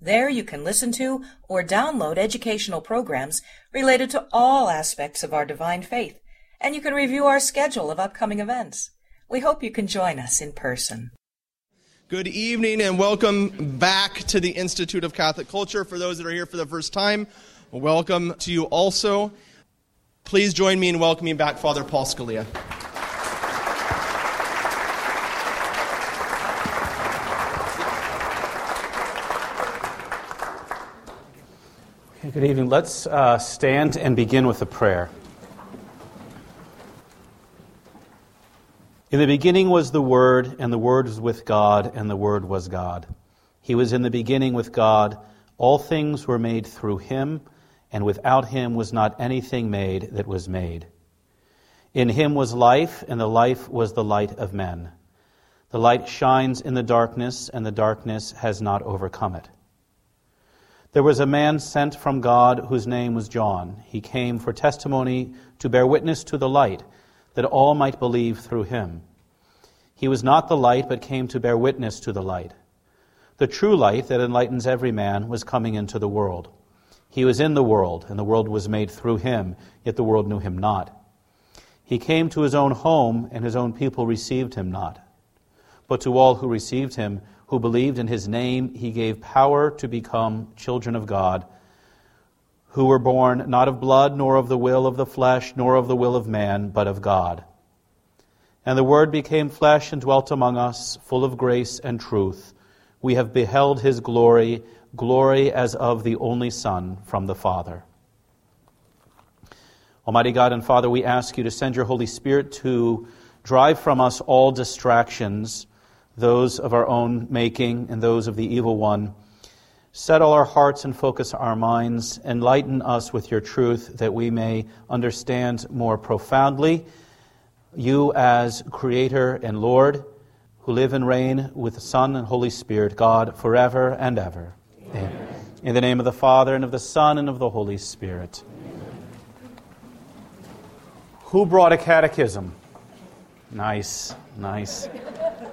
There you can listen to or download educational programs related to all aspects of our divine faith, and you can review our schedule of upcoming events. We hope you can join us in person. Good evening and welcome back to the Institute of Catholic Culture. For those that are here for the first time, welcome to you also. Please join me in welcoming back Father Paul Scalia. Okay, good evening. Let's uh, stand and begin with a prayer. In the beginning was the Word, and the Word was with God, and the Word was God. He was in the beginning with God. All things were made through him, and without him was not anything made that was made. In him was life, and the life was the light of men. The light shines in the darkness, and the darkness has not overcome it. There was a man sent from God whose name was John. He came for testimony to bear witness to the light, that all might believe through him. He was not the light, but came to bear witness to the light. The true light that enlightens every man was coming into the world. He was in the world, and the world was made through him, yet the world knew him not. He came to his own home, and his own people received him not. But to all who received him, who believed in his name, he gave power to become children of God, who were born not of blood, nor of the will of the flesh, nor of the will of man, but of God. And the Word became flesh and dwelt among us, full of grace and truth. We have beheld his glory, glory as of the only Son from the Father. Almighty God and Father, we ask you to send your Holy Spirit to drive from us all distractions those of our own making and those of the evil one. Settle our hearts and focus our minds. Enlighten us with your truth that we may understand more profoundly you as Creator and Lord, who live and reign with the Son and Holy Spirit, God, forever and ever. Amen. Amen. In the name of the Father, and of the Son, and of the Holy Spirit. Amen. Who brought a catechism? Nice, nice.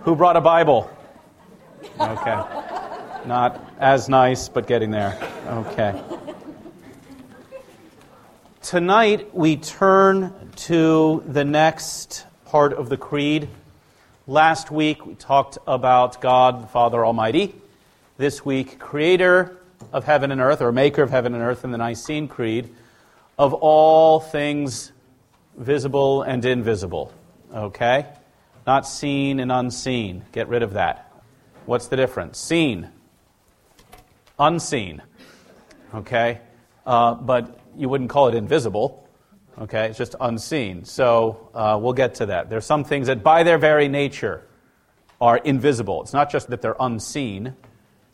Who brought a Bible? Okay. Not as nice, but getting there. Okay. Tonight, we turn to the next part of the Creed. Last week, we talked about God, the Father Almighty. This week, Creator of heaven and earth, or Maker of heaven and earth in the Nicene Creed, of all things visible and invisible. Okay? Not seen and unseen. Get rid of that. What's the difference? Seen, unseen. Okay? Uh, but you wouldn't call it invisible. Okay? It's just unseen. So uh, we'll get to that. There's some things that, by their very nature, are invisible. It's not just that they're unseen,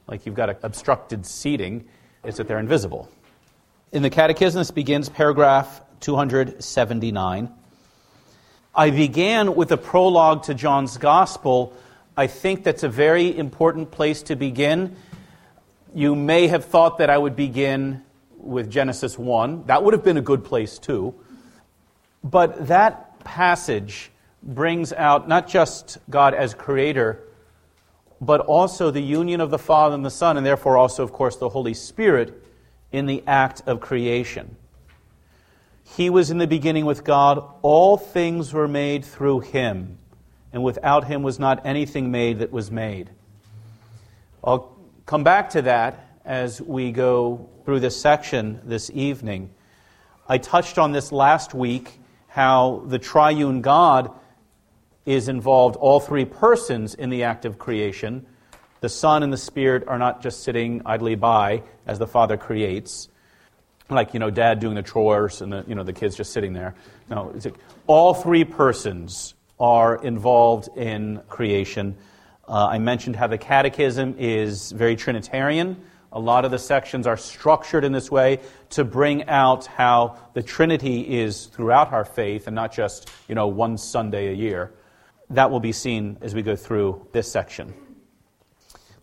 like you've got obstructed seating, it's that they're invisible. In the Catechism, this begins paragraph 279. I began with a prologue to John's Gospel. I think that's a very important place to begin. You may have thought that I would begin with Genesis 1. That would have been a good place too. But that passage brings out not just God as creator, but also the union of the Father and the Son, and therefore also, of course, the Holy Spirit in the act of creation. He was in the beginning with God. All things were made through him, and without him was not anything made that was made. I'll come back to that as we go through this section this evening. I touched on this last week how the triune God is involved, all three persons in the act of creation. The Son and the Spirit are not just sitting idly by as the Father creates like you know dad doing the chores and the, you know the kids just sitting there no all three persons are involved in creation uh, i mentioned how the catechism is very trinitarian A lot of the sections are structured in this way to bring out how the Trinity is throughout our faith and not just, you know, one Sunday a year. That will be seen as we go through this section.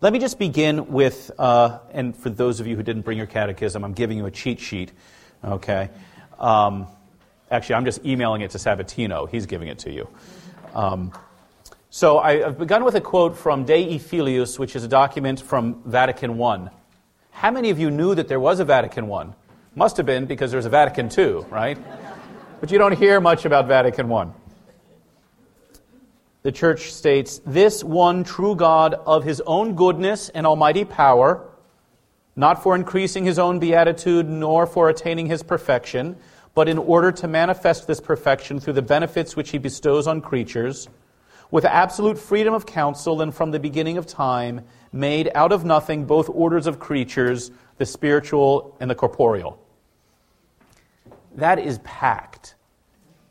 Let me just begin with, uh, and for those of you who didn't bring your catechism, I'm giving you a cheat sheet, okay? Um, actually, I'm just emailing it to Sabatino. He's giving it to you. Um, so I, have begun with a quote from Dei Filius, which is a document from Vatican I. How many of you knew that there was a Vatican I? Must have been because there's a Vatican II, right? but you don't hear much about Vatican I. The church states, This one true God of his own goodness and almighty power, not for increasing his own beatitude nor for attaining his perfection, but in order to manifest this perfection through the benefits which he bestows on creatures, with absolute freedom of counsel and from the beginning of time, made out of nothing both orders of creatures, the spiritual and the corporeal. That is packed.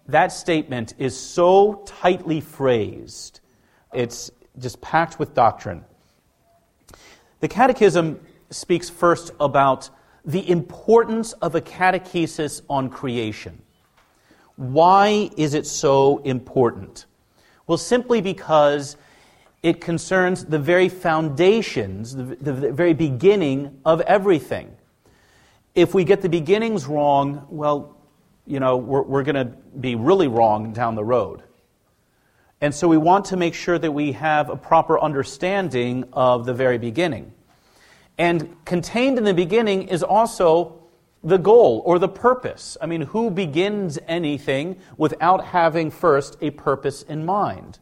That statement is so tightly phrased, it's just packed with doctrine. The Catechism speaks first about the importance of a catechesis on creation. Why is it so important? Well, simply because it concerns the very foundations, the, the, very beginning of everything. If we get the beginnings wrong, well, you know, we're, we're going to be really wrong down the road. And so we want to make sure that we have a proper understanding of the very beginning. And contained in the beginning is also the goal or the purpose. I mean, who begins anything without having first a purpose in mind?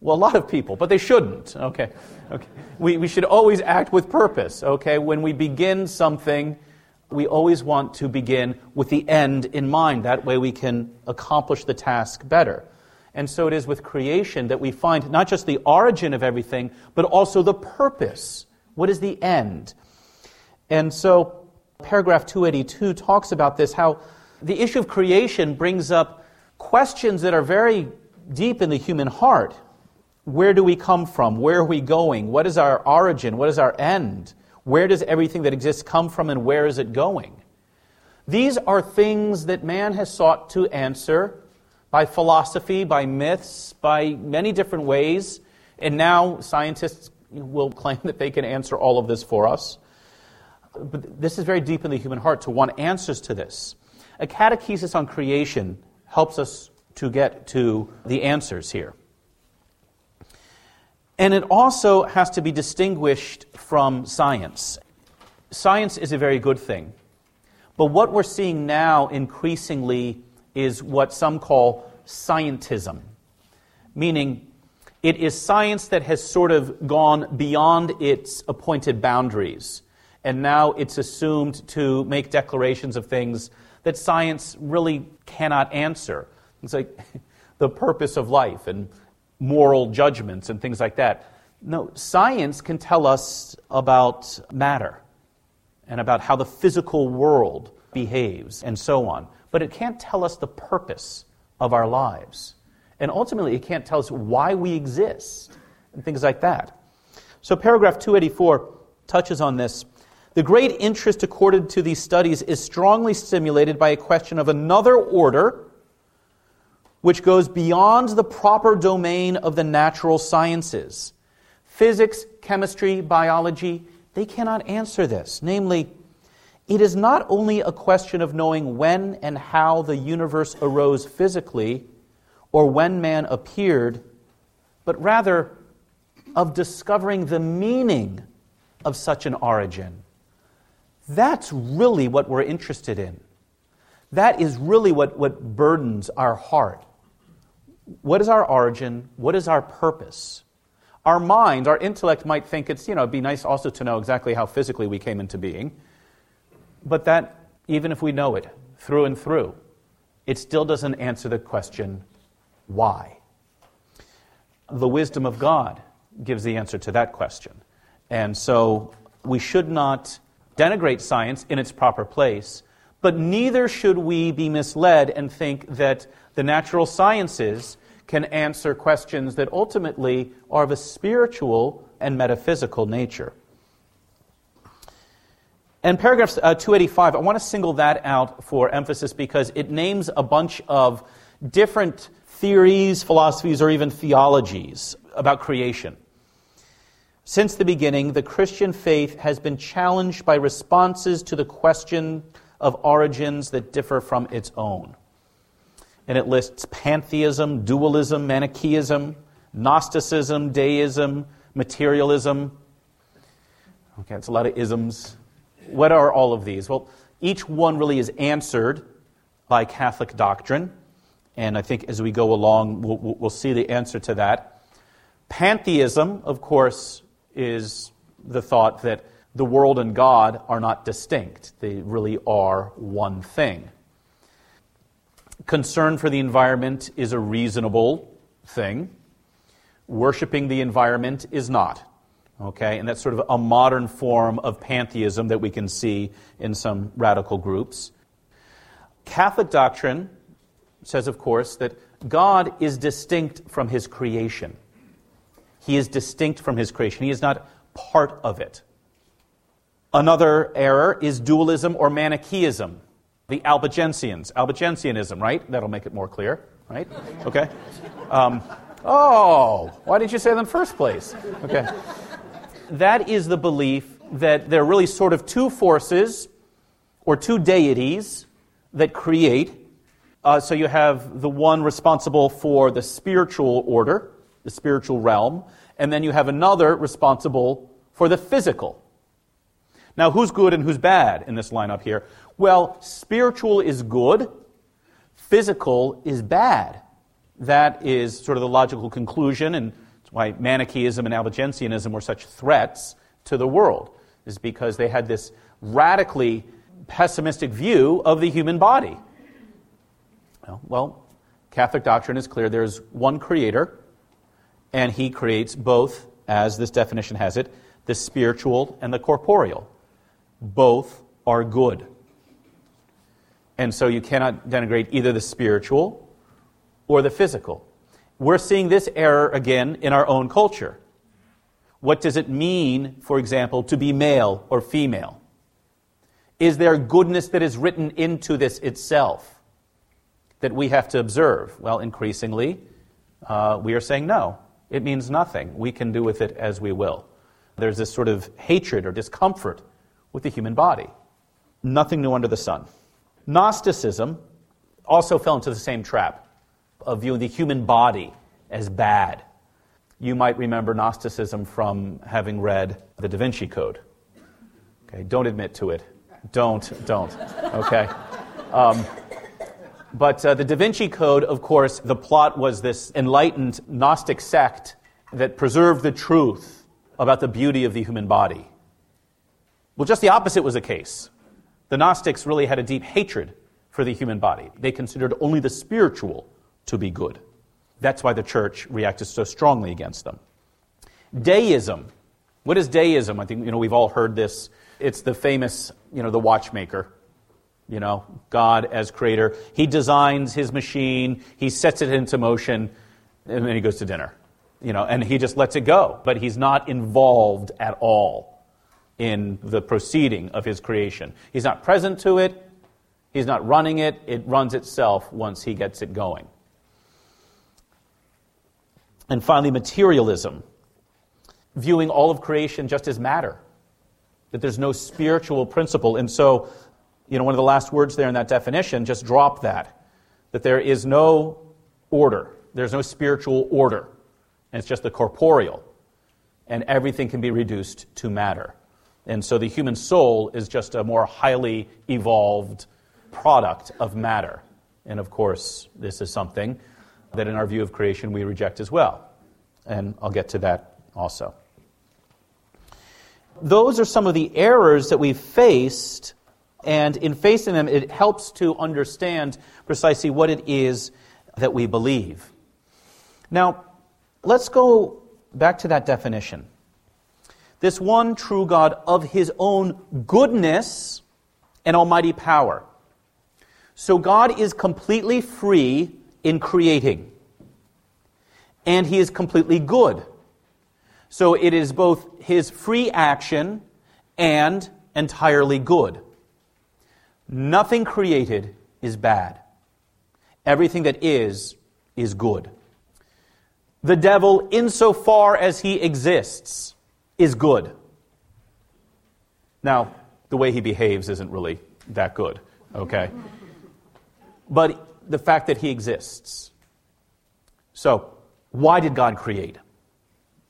Well, a lot of people, but they shouldn't. Okay. okay. We, we should always act with purpose. Okay. When we begin something, we always want to begin with the end in mind. That way we can accomplish the task better. And so it is with creation that we find not just the origin of everything, but also the purpose. What is the end? And so paragraph 282 talks about this how the issue of creation brings up questions that are very deep in the human heart. Where do we come from? Where are we going? What is our origin? What is our end? Where does everything that exists come from and where is it going? These are things that man has sought to answer by philosophy, by myths, by many different ways. And now scientists will claim that they can answer all of this for us but this is very deep in the human heart to want answers to this. A catechesis on creation helps us to get to the answers here. And it also has to be distinguished from science. Science is a very good thing. But what we're seeing now increasingly is what some call scientism, meaning it is science that has sort of gone beyond its appointed boundaries and now it's assumed to make declarations of things that science really cannot answer. It's like the purpose of life and moral judgments and things like that. No, science can tell us about matter and about how the physical world behaves and so on, but it can't tell us the purpose of our lives. And ultimately, it can't tell us why we exist and things like that. So, paragraph 284 touches on this the great interest accorded to these studies is strongly stimulated by a question of another order which goes beyond the proper domain of the natural sciences. Physics, chemistry, biology, they cannot answer this. Namely, it is not only a question of knowing when and how the universe arose physically or when man appeared, but rather of discovering the meaning of such an origin. That's really what we're interested in. That is really what, what burdens our heart. What is our origin? What is our purpose? Our mind, our intellect might think it's, you know, it'd be nice also to know exactly how physically we came into being. But that, even if we know it through and through, it still doesn't answer the question, why? The wisdom of God gives the answer to that question. And so we should not denigrate science in its proper place, but neither should we be misled and think that the natural sciences can answer questions that ultimately are of a spiritual and metaphysical nature. And paragraph uh, 285, I want to single that out for emphasis because it names a bunch of different theories, philosophies, or even theologies about creation. Since the beginning, the Christian faith has been challenged by responses to the question of origins that differ from its own. And it lists pantheism, dualism, Manichaeism, Gnosticism, deism, materialism. Okay, it's a lot of isms. What are all of these? Well, each one really is answered by Catholic doctrine. And I think as we go along, we'll, we'll see the answer to that. Pantheism, of course, is the thought that the world and God are not distinct, they really are one thing. Concern for the environment is a reasonable thing. Worshipping the environment is not. Okay, and that's sort of a modern form of pantheism that we can see in some radical groups. Catholic doctrine says, of course, that God is distinct from his creation. He is distinct from his creation, he is not part of it. Another error is dualism or Manichaeism. The Albigensians, Albigensianism, right? That'll make it more clear, right? Okay. Um, oh, why did you say that in the first place? Okay. That is the belief that there are really sort of two forces or two deities that create. Uh, so you have the one responsible for the spiritual order, the spiritual realm, and then you have another responsible for the physical. Now, who's good and who's bad in this lineup here? Well, spiritual is good, physical is bad. That is sort of the logical conclusion, and that's why Manichaeism and Albigensianism were such threats to the world, is because they had this radically pessimistic view of the human body. Well Catholic doctrine is clear there's one creator, and he creates both, as this definition has it, the spiritual and the corporeal. Both are good. And so you cannot denigrate either the spiritual or the physical. We're seeing this error again in our own culture. What does it mean, for example, to be male or female? Is there goodness that is written into this itself that we have to observe? Well, increasingly, uh, we are saying no. It means nothing. We can do with it as we will. There's this sort of hatred or discomfort with the human body. Nothing new under the sun. Gnosticism also fell into the same trap of viewing the human body as bad. You might remember Gnosticism from having read the Da Vinci Code. Okay, don't admit to it. Don't, don't. Okay? Um, but uh, the Da Vinci Code, of course, the plot was this enlightened Gnostic sect that preserved the truth about the beauty of the human body. Well, just the opposite was the case. The Gnostics really had a deep hatred for the human body. They considered only the spiritual to be good. That's why the church reacted so strongly against them. Deism. What is deism? I think you know we've all heard this. It's the famous, you know, the watchmaker. You know, God as creator. He designs his machine, he sets it into motion, and then he goes to dinner. You know, and he just lets it go. But he's not involved at all in the proceeding of his creation. He's not present to it, he's not running it, it runs itself once he gets it going. And finally, materialism, viewing all of creation just as matter, that there's no spiritual principle. And so, you know, one of the last words there in that definition, just drop that, that there is no order, there's no spiritual order, and it's just the corporeal, and everything can be reduced to matter. And so the human soul is just a more highly evolved product of matter. And of course, this is something that in our view of creation we reject as well. And I'll get to that also. Those are some of the errors that we've faced, and in facing them, it helps to understand precisely what it is that we believe. Now, let's go back to that definition this one true God of his own goodness and almighty power. So God is completely free in creating, and he is completely good. So it is both his free action and entirely good. Nothing created is bad. Everything that is, is good. The devil, insofar as he exists, is good. Now, the way he behaves isn't really that good, okay? But the fact that he exists. So, why did God create?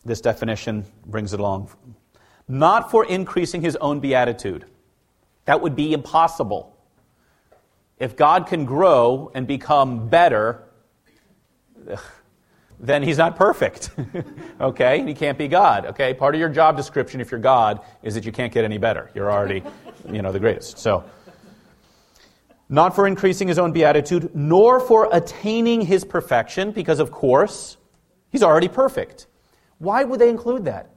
This definition brings it along. Not for increasing his own beatitude. That would be impossible. If God can grow and become better, then he's not perfect. okay? He can't be God. Okay? Part of your job description if you're God is that you can't get any better. You're already, you know, the greatest. So not for increasing his own beatitude, nor for attaining his perfection, because of course, he's already perfect. Why would they include that?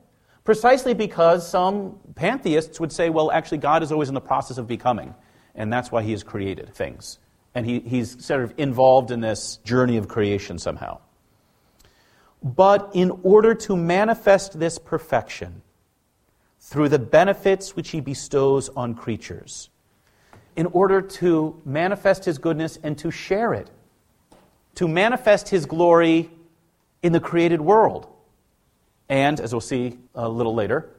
Precisely because some pantheists would say, well, actually, God is always in the process of becoming, and that's why he has created things. And he, he's sort of involved in this journey of creation somehow. But in order to manifest this perfection through the benefits which he bestows on creatures, in order to manifest his goodness and to share it, to manifest his glory in the created world. And, as we'll see a little later,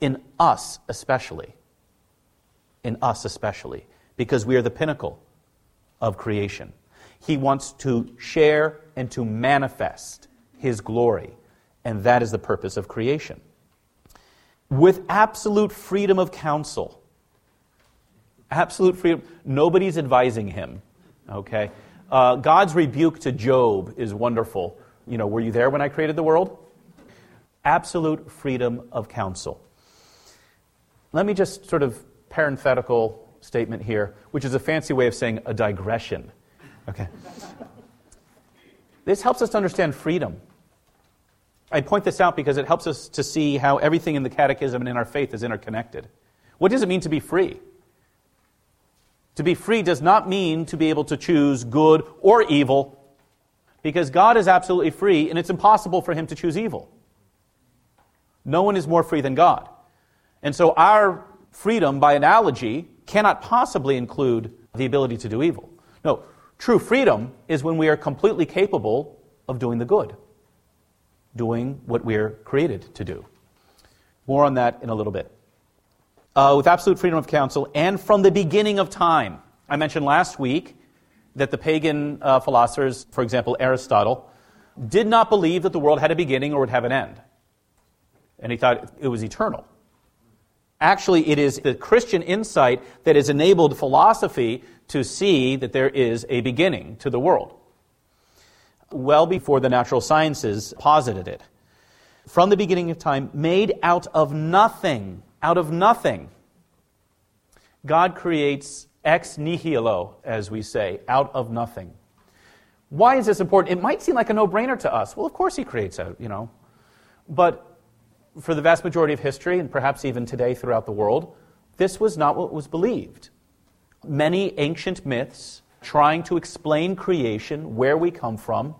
in us especially. In us especially. Because we are the pinnacle of creation. He wants to share and to manifest his glory. And that is the purpose of creation. With absolute freedom of counsel Absolute freedom. Nobody's advising him. Okay? Uh, God's rebuke to Job is wonderful. You know, were you there when I created the world? Absolute freedom of counsel. Let me just sort of parenthetical statement here, which is a fancy way of saying a digression. Okay. This helps us to understand freedom. I point this out because it helps us to see how everything in the catechism and in our faith is interconnected. What does it mean to be free? To be free does not mean to be able to choose good or evil, because God is absolutely free, and it's impossible for him to choose evil. No one is more free than God. And so our freedom, by analogy, cannot possibly include the ability to do evil. No, true freedom is when we are completely capable of doing the good, doing what we're created to do. More on that in a little bit uh, with absolute freedom of counsel, and from the beginning of time. I mentioned last week that the pagan uh, philosophers, for example, Aristotle, did not believe that the world had a beginning or would have an end. And he thought it was eternal. Actually, it is the Christian insight that has enabled philosophy to see that there is a beginning to the world. Well before the natural sciences posited it. From the beginning of time, made out of nothing out of nothing. God creates ex nihilo, as we say, out of nothing. Why is this important? It might seem like a no brainer to us. Well, of course, He creates out, you know. But for the vast majority of history, and perhaps even today throughout the world, this was not what was believed. Many ancient myths trying to explain creation, where we come from,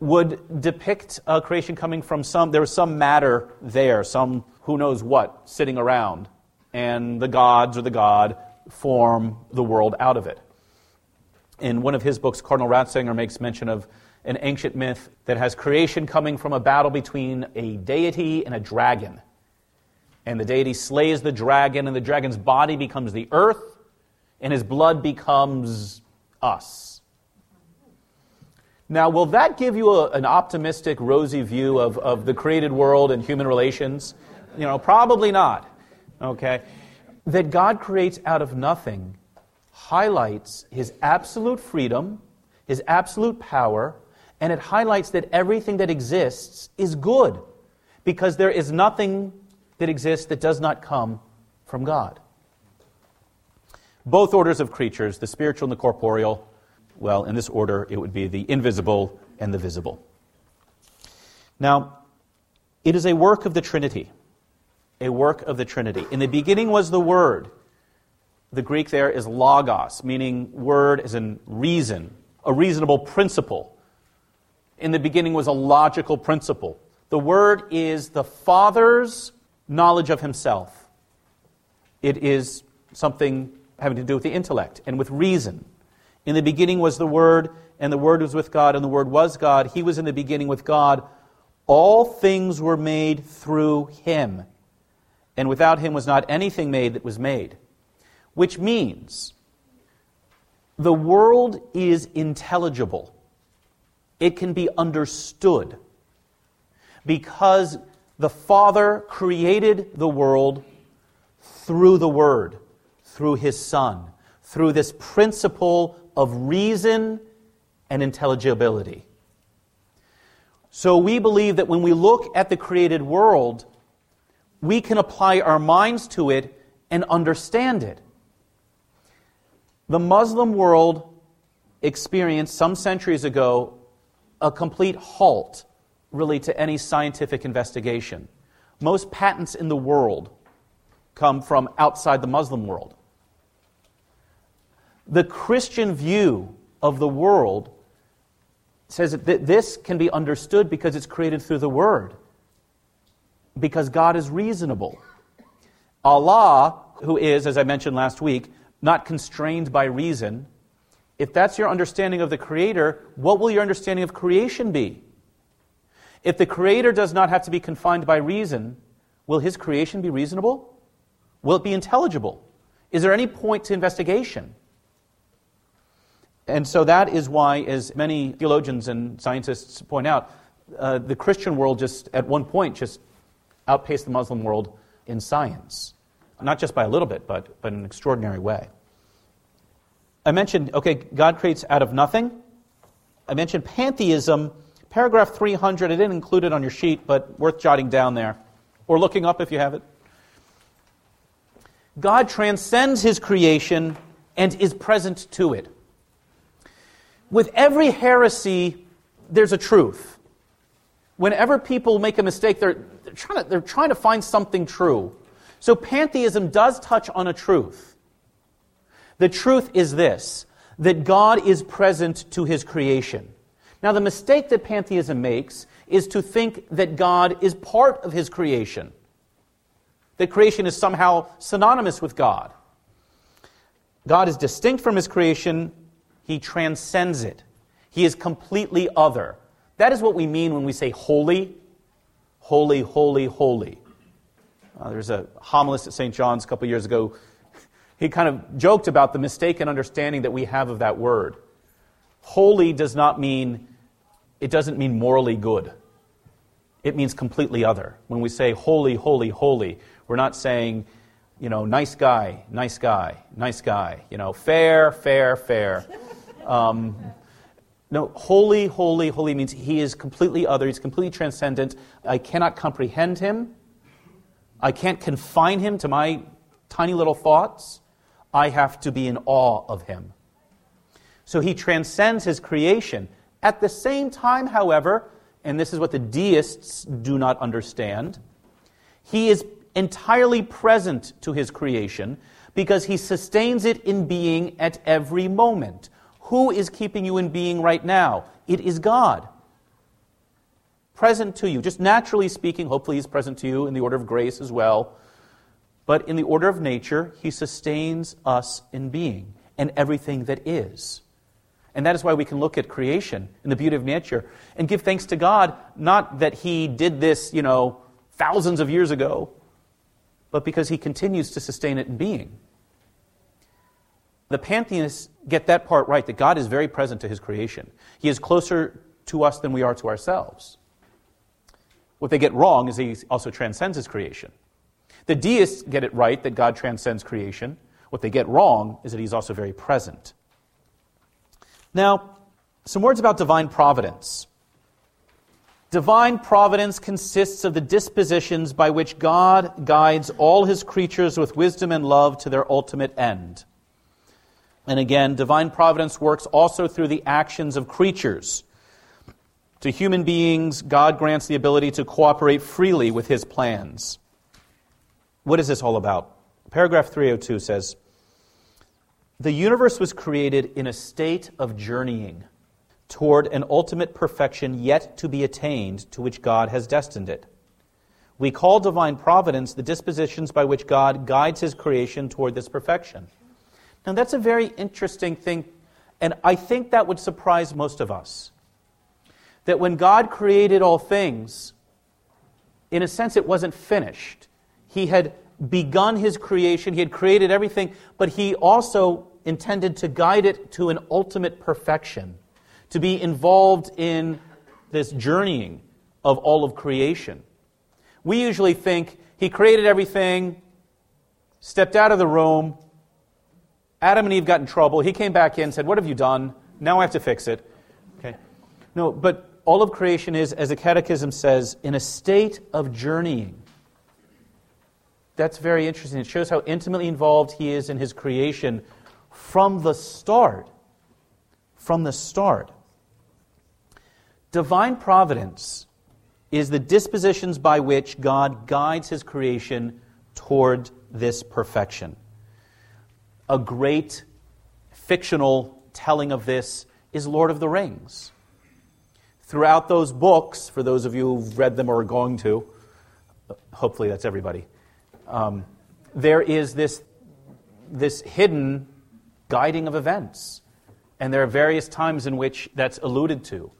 would depict a creation coming from some, there was some matter there, some who knows what sitting around, and the gods or the god form the world out of it. In one of his books, Cardinal Ratzinger makes mention of an ancient myth that has creation coming from a battle between a deity and a dragon. And the deity slays the dragon, and the dragon's body becomes the earth, and his blood becomes us. Now, will that give you a, an optimistic, rosy view of, of the created world and human relations? You know, probably not. Okay? That God creates out of nothing highlights his absolute freedom, his absolute power, and it highlights that everything that exists is good because there is nothing that exists that does not come from God. Both orders of creatures, the spiritual and the corporeal, well, in this order, it would be the invisible and the visible. Now, it is a work of the Trinity a work of the Trinity. In the beginning was the Word. The Greek there is logos, meaning word as in reason, a reasonable principle. In the beginning was a logical principle. The Word is the Father's knowledge of Himself. It is something having to do with the intellect and with reason. In the beginning was the Word, and the Word was with God, and the Word was God. He was in the beginning with God. All things were made through Him, and without Him was not anything made that was made. Which means the world is intelligible, it can be understood because the Father created the world through the Word, through His Son, through this principle of reason and intelligibility. So we believe that when we look at the created world, we can apply our minds to it and understand it. The Muslim world experienced some centuries ago a complete halt, really, to any scientific investigation. Most patents in the world come from outside the Muslim world. The Christian view of the world says that this can be understood because it's created through the Word, because God is reasonable. Allah, who is, as I mentioned last week, not constrained by reason, if that's your understanding of the Creator, what will your understanding of creation be? If the Creator does not have to be confined by reason, will His creation be reasonable? Will it be intelligible? Is there any point to investigation? And so that is why, as many theologians and scientists point out, uh, the Christian world just, at one point, just outpaced the Muslim world in science. Not just by a little bit, but, but in an extraordinary way. I mentioned, okay, God creates out of nothing. I mentioned pantheism. Paragraph 300, I didn't include it on your sheet, but worth jotting down there, or looking up if you have it. God transcends his creation and is present to it. With every heresy, there's a truth. Whenever people make a mistake, they're, they're, trying to, they're trying to find something true. So pantheism does touch on a truth. The truth is this that God is present to his creation. Now, the mistake that pantheism makes is to think that God is part of his creation that creation is somehow synonymous with God. God is distinct from his creation, he transcends it. He is completely other. That is what we mean when we say holy, holy, holy, holy. Uh, there's a homilist at St. John's a couple years ago. He kind of joked about the mistaken understanding that we have of that word. Holy does not mean, it doesn't mean morally good. It means completely other. When we say holy, holy, holy, we're not saying, you know, nice guy, nice guy, nice guy, you know, fair, fair, fair. Um, no, holy, holy, holy means he is completely other, he's completely transcendent. I cannot comprehend him. I can't confine him to my tiny little thoughts. I have to be in awe of him. So he transcends his creation. At the same time, however, and this is what the deists do not understand, he is entirely present to his creation because he sustains it in being at every moment. Who is keeping you in being right now? It is God. Present to you. Just naturally speaking, hopefully he's present to you in the order of grace as well. But in the order of nature, he sustains us in being and everything that is. And that is why we can look at creation and the beauty of nature and give thanks to God, not that he did this, you know, thousands of years ago, but because he continues to sustain it in being. The pantheists get that part right, that God is very present to his creation. He is closer to us than we are to ourselves. What they get wrong is he also transcends his creation. The deists get it right that God transcends creation. What they get wrong is that he's also very present. Now, some words about divine providence. Divine providence consists of the dispositions by which God guides all his creatures with wisdom and love to their ultimate end. And again, divine providence works also through the actions of creatures. To human beings, God grants the ability to cooperate freely with his plans. What is this all about? Paragraph 302 says The universe was created in a state of journeying toward an ultimate perfection yet to be attained to which God has destined it. We call divine providence the dispositions by which God guides his creation toward this perfection. Now, that's a very interesting thing, and I think that would surprise most of us. That when God created all things, in a sense, it wasn't finished. He had begun his creation, he had created everything, but he also intended to guide it to an ultimate perfection, to be involved in this journeying of all of creation. We usually think he created everything, stepped out of the room, Adam and Eve got in trouble, he came back in said, What have you done? Now I have to fix it. Okay. No, but all of creation is, as the Catechism says, in a state of journeying. That's very interesting. It shows how intimately involved he is in his creation from the start. From the start. Divine providence is the dispositions by which God guides his creation toward this perfection. A great fictional telling of this is Lord of the Rings. Throughout those books, for those of you who've read them or are going to, hopefully that's everybody, um, there is this, this hidden guiding of events. And there are various times in which that's alluded to.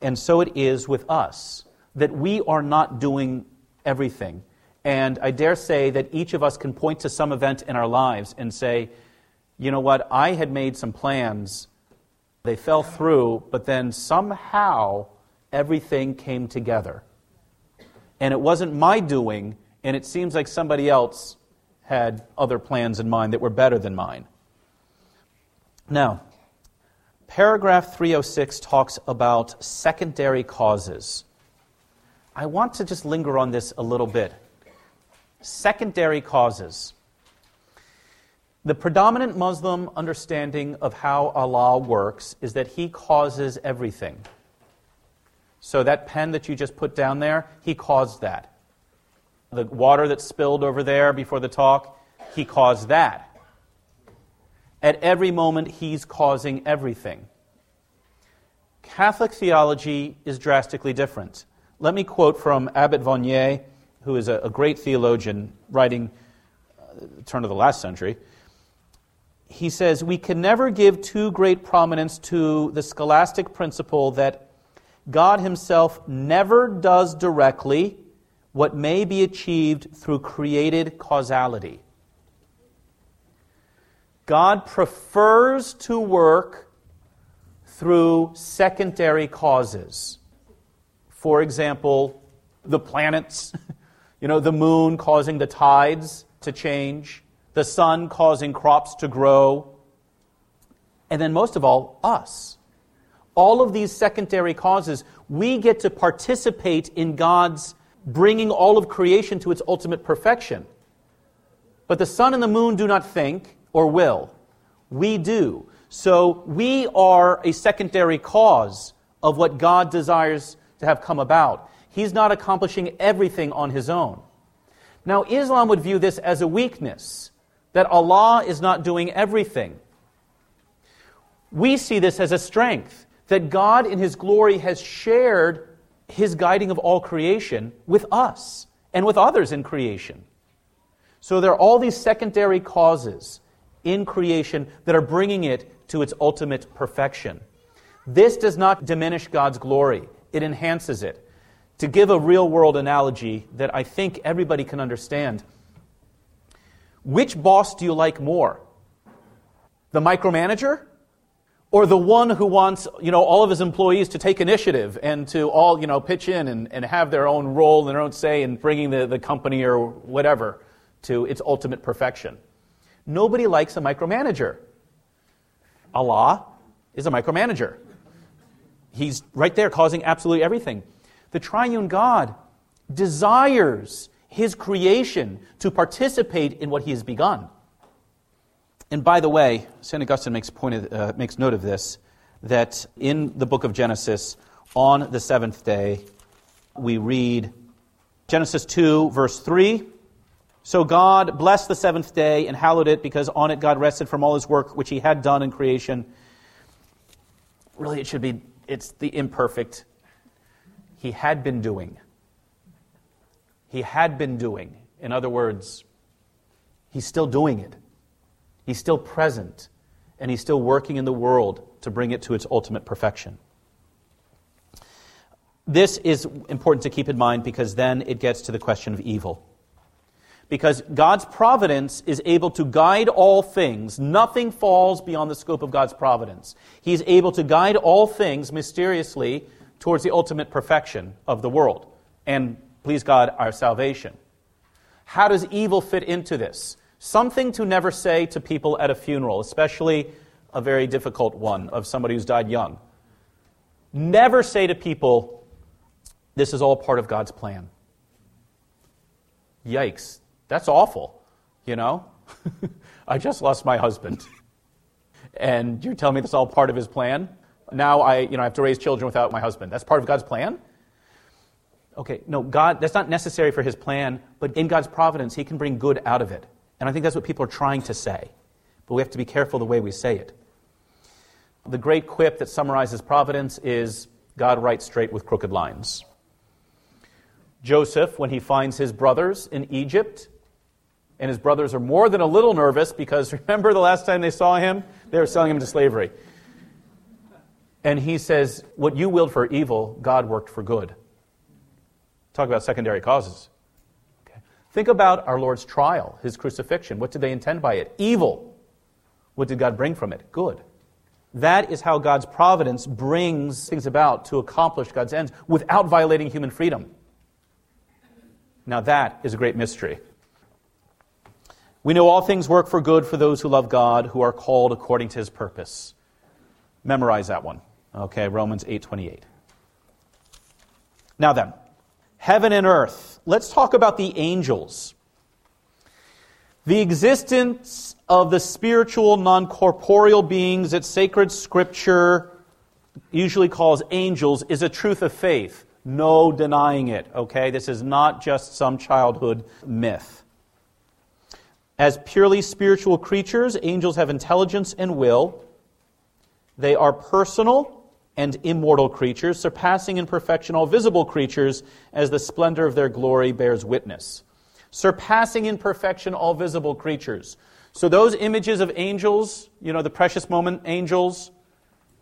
And so it is with us, that we are not doing everything. And I dare say that each of us can point to some event in our lives and say, you know what, I had made some plans, they fell through, but then somehow everything came together. And it wasn't my doing, and it seems like somebody else had other plans in mind that were better than mine. Now, paragraph 306 talks about secondary causes. I want to just linger on this a little bit. Secondary causes. The predominant Muslim understanding of how Allah works is that He causes everything. So, that pen that you just put down there, He caused that. The water that spilled over there before the talk, He caused that. At every moment, He's causing everything. Catholic theology is drastically different. Let me quote from Abbot Vonier, who is a, a great theologian writing uh, turn of the last century. He says, We can never give too great prominence to the scholastic principle that God Himself never does directly what may be achieved through created causality. God prefers to work through secondary causes. For example, the planets, you know, the moon causing the tides to change, the sun causing crops to grow, and then most of all, us. All of these secondary causes, we get to participate in God's bringing all of creation to its ultimate perfection. But the sun and the moon do not think, or will. We do. So we are a secondary cause of what God desires to have come about. He's not accomplishing everything on his own. Now, Islam would view this as a weakness, that Allah is not doing everything. We see this as a strength, that God in his glory has shared his guiding of all creation with us and with others in creation. So there are all these secondary causes in creation that are bringing it to its ultimate perfection. This does not diminish God's glory, it enhances it. To give a real world analogy that I think everybody can understand, which boss do you like more? The micromanager? Or the one who wants, you know, all of his employees to take initiative and to all, you know, pitch in and, and have their own role and their own say in bringing the, the company or whatever to its ultimate perfection. Nobody likes a micromanager. Allah is a micromanager. He's right there causing absolutely everything. The triune God desires his creation to participate in what he has begun. And by the way, St. Augustine makes, point of, uh, makes note of this that in the book of Genesis, on the seventh day, we read Genesis 2, verse 3 so God blessed the seventh day and hallowed it because on it God rested from all his work which he had done in creation. Really, it should be, it's the imperfect. He had been doing. he had been doing. In other words, he's still doing it. He's still present, and he's still working in the world to bring it to its ultimate perfection. This is important to keep in mind because then it gets to the question of evil. Because God's providence is able to guide all things. Nothing falls beyond the scope of God's providence. He's able to guide all things mysteriously towards the ultimate perfection of the world and, please God, our salvation. How does evil fit into this? Something to never say to people at a funeral, especially a very difficult one of somebody who's died young. Never say to people, this is all part of God's plan. Yikes. That's awful, you know? I just lost my husband. and you're telling me that's all part of his plan? Now I, you know, I have to raise children without my husband. That's part of God's plan? Okay, no, God, that's not necessary for his plan, but in God's providence, he can bring good out of it. And I think that's what people are trying to say. But we have to be careful the way we say it. The great quip that summarizes providence is God writes straight with crooked lines. Joseph, when he finds his brothers in Egypt, and his brothers are more than a little nervous because remember the last time they saw him? They were selling him to slavery. And he says, What you willed for evil, God worked for good. Talk about secondary causes. Think about our Lord's trial, his crucifixion. What did they intend by it? Evil. What did God bring from it? Good. That is how God's providence brings things about to accomplish God's ends without violating human freedom. Now, that is a great mystery. We know all things work for good for those who love God, who are called according to his purpose. Memorize that one. Okay, Romans 8:28. Now then, heaven and earth. Let's talk about the angels. The existence of the spiritual non-corporeal beings that sacred scripture usually calls angels is a truth of faith. No denying it, okay? This is not just some childhood myth. As purely spiritual creatures, angels have intelligence and will. They are personal and immortal creatures, surpassing in perfection all visible creatures, as the splendor of their glory bears witness. Surpassing in perfection all visible creatures. So, those images of angels, you know, the precious moment angels,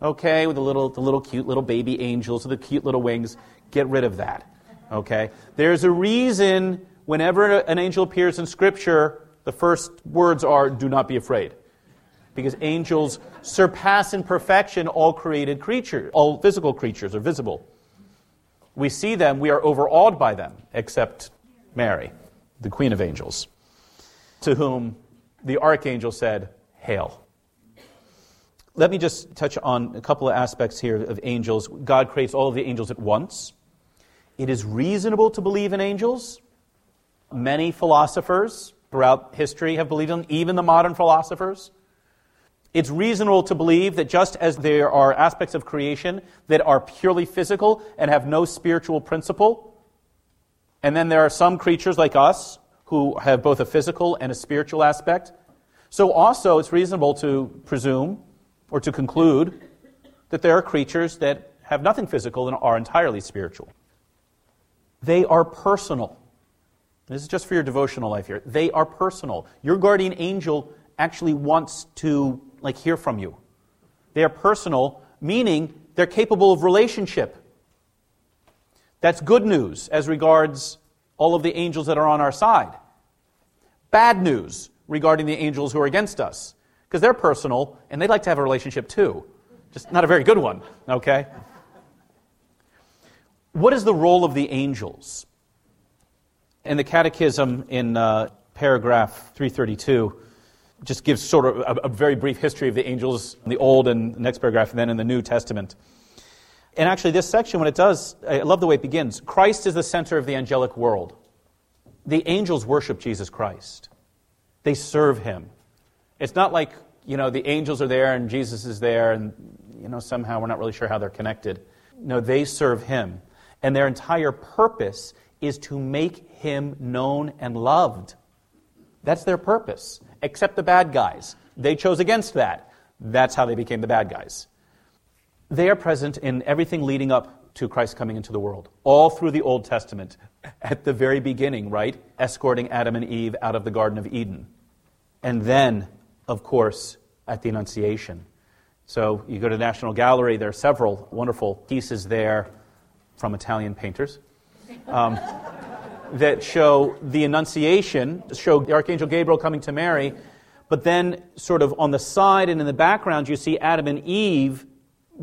okay, with the little, the little cute little baby angels with the cute little wings, Get rid of that. Okay? There's a reason whenever an angel appears in Scripture, the first words are, do not be afraid. Because angels surpass in perfection all created creatures, all physical creatures are visible. We see them, we are overawed by them, except Mary, the Queen of Angels, to whom the archangel said, Hail. Let me just touch on a couple of aspects here of angels. God creates all of the angels at once. It is reasonable to believe in angels. Many philosophers throughout history have believed in them, even the modern philosophers. It's reasonable to believe that just as there are aspects of creation that are purely physical and have no spiritual principle, and then there are some creatures like us who have both a physical and a spiritual aspect, so also it's reasonable to presume or to conclude that there are creatures that have nothing physical and are entirely spiritual. They are personal. This is just for your devotional life here. They are personal. Your guardian angel actually wants to like hear from you. They are personal, meaning they're capable of relationship. That's good news as regards all of the angels that are on our side. Bad news regarding the angels who are against us, because they're personal and they'd like to have a relationship too. Just not a very good one, okay? What is the role of the angels? In the Catechism, in uh, paragraph 332, just gives sort of a, a, very brief history of the angels in the Old and the next paragraph, and then in the New Testament. And actually, this section, when it does, I love the way it begins. Christ is the center of the angelic world. The angels worship Jesus Christ, they serve him. It's not like, you know, the angels are there and Jesus is there, and, you know, somehow we're not really sure how they're connected. No, they serve him and their entire purpose is to make him known and loved. That's their purpose, except the bad guys. They chose against that. That's how they became the bad guys. They are present in everything leading up to Christ coming into the world, all through the Old Testament, at the very beginning, right? Escorting Adam and Eve out of the Garden of Eden. And then, of course, at the Annunciation. So you go to the National Gallery, there are several wonderful pieces there from Italian painters um, that show the Annunciation, show the Archangel Gabriel coming to Mary, but then, sort of on the side and in the background, you see Adam and Eve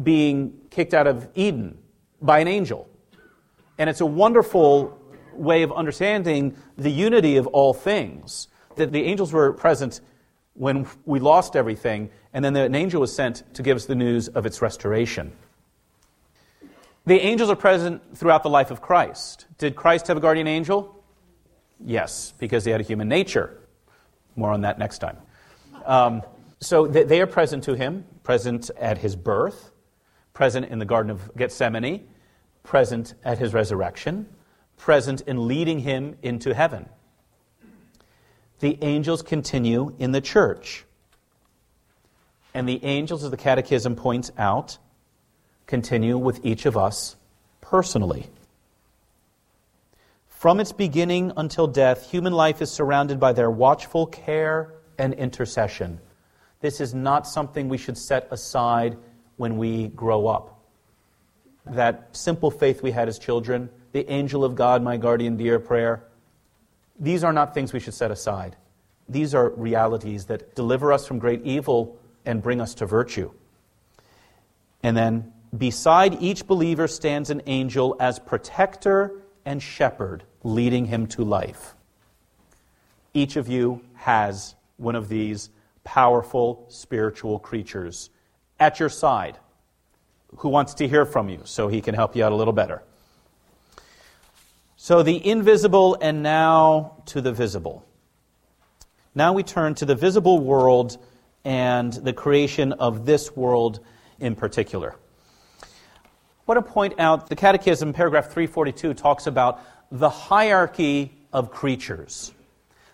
being kicked out of Eden by an angel. And it's a wonderful way of understanding the unity of all things. That the angels were present when we lost everything, and then an angel was sent to give us the news of its restoration. The angels are present throughout the life of Christ. Did Christ have a guardian angel? Yes, because he had a human nature. More on that next time. Um, so they are present to him, present at his birth, present in the Garden of Gethsemane, present at his resurrection, present in leading him into heaven. The angels continue in the church. And the angels, as the Catechism points out, continue with each of us personally. From its beginning until death, human life is surrounded by their watchful care and intercession. This is not something we should set aside when we grow up. That simple faith we had as children, the angel of God, my guardian dear prayer, these are not things we should set aside. These are realities that deliver us from great evil and bring us to virtue. And then, beside each believer stands an angel as protector and shepherd, leading him to life. Each of you has one of these powerful spiritual creatures at your side who wants to hear from you so he can help you out a little better. So, the invisible and now to the visible. Now we turn to the visible world and the creation of this world in particular. I want to point out the Catechism, paragraph 342, talks about the hierarchy of creatures.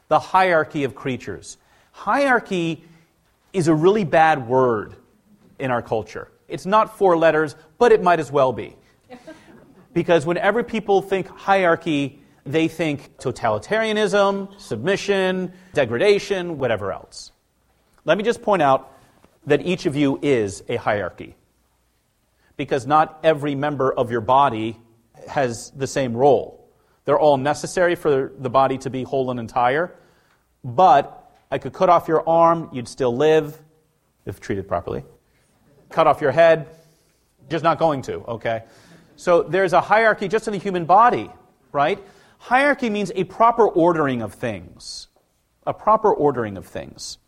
The hierarchy of creatures. Hierarchy is a really bad word in our culture. It's not four letters, but it might as well be. Because whenever people think hierarchy, they think totalitarianism, submission, degradation, whatever else. Let me just point out that each of you is a hierarchy. Because not every member of your body has the same role. They're all necessary for the body to be whole and entire, but I could cut off your arm, you'd still live if treated properly. Cut off your head, just not going to, okay? So there's a hierarchy just in the human body, right? Hierarchy means a proper ordering of things. A proper ordering of things.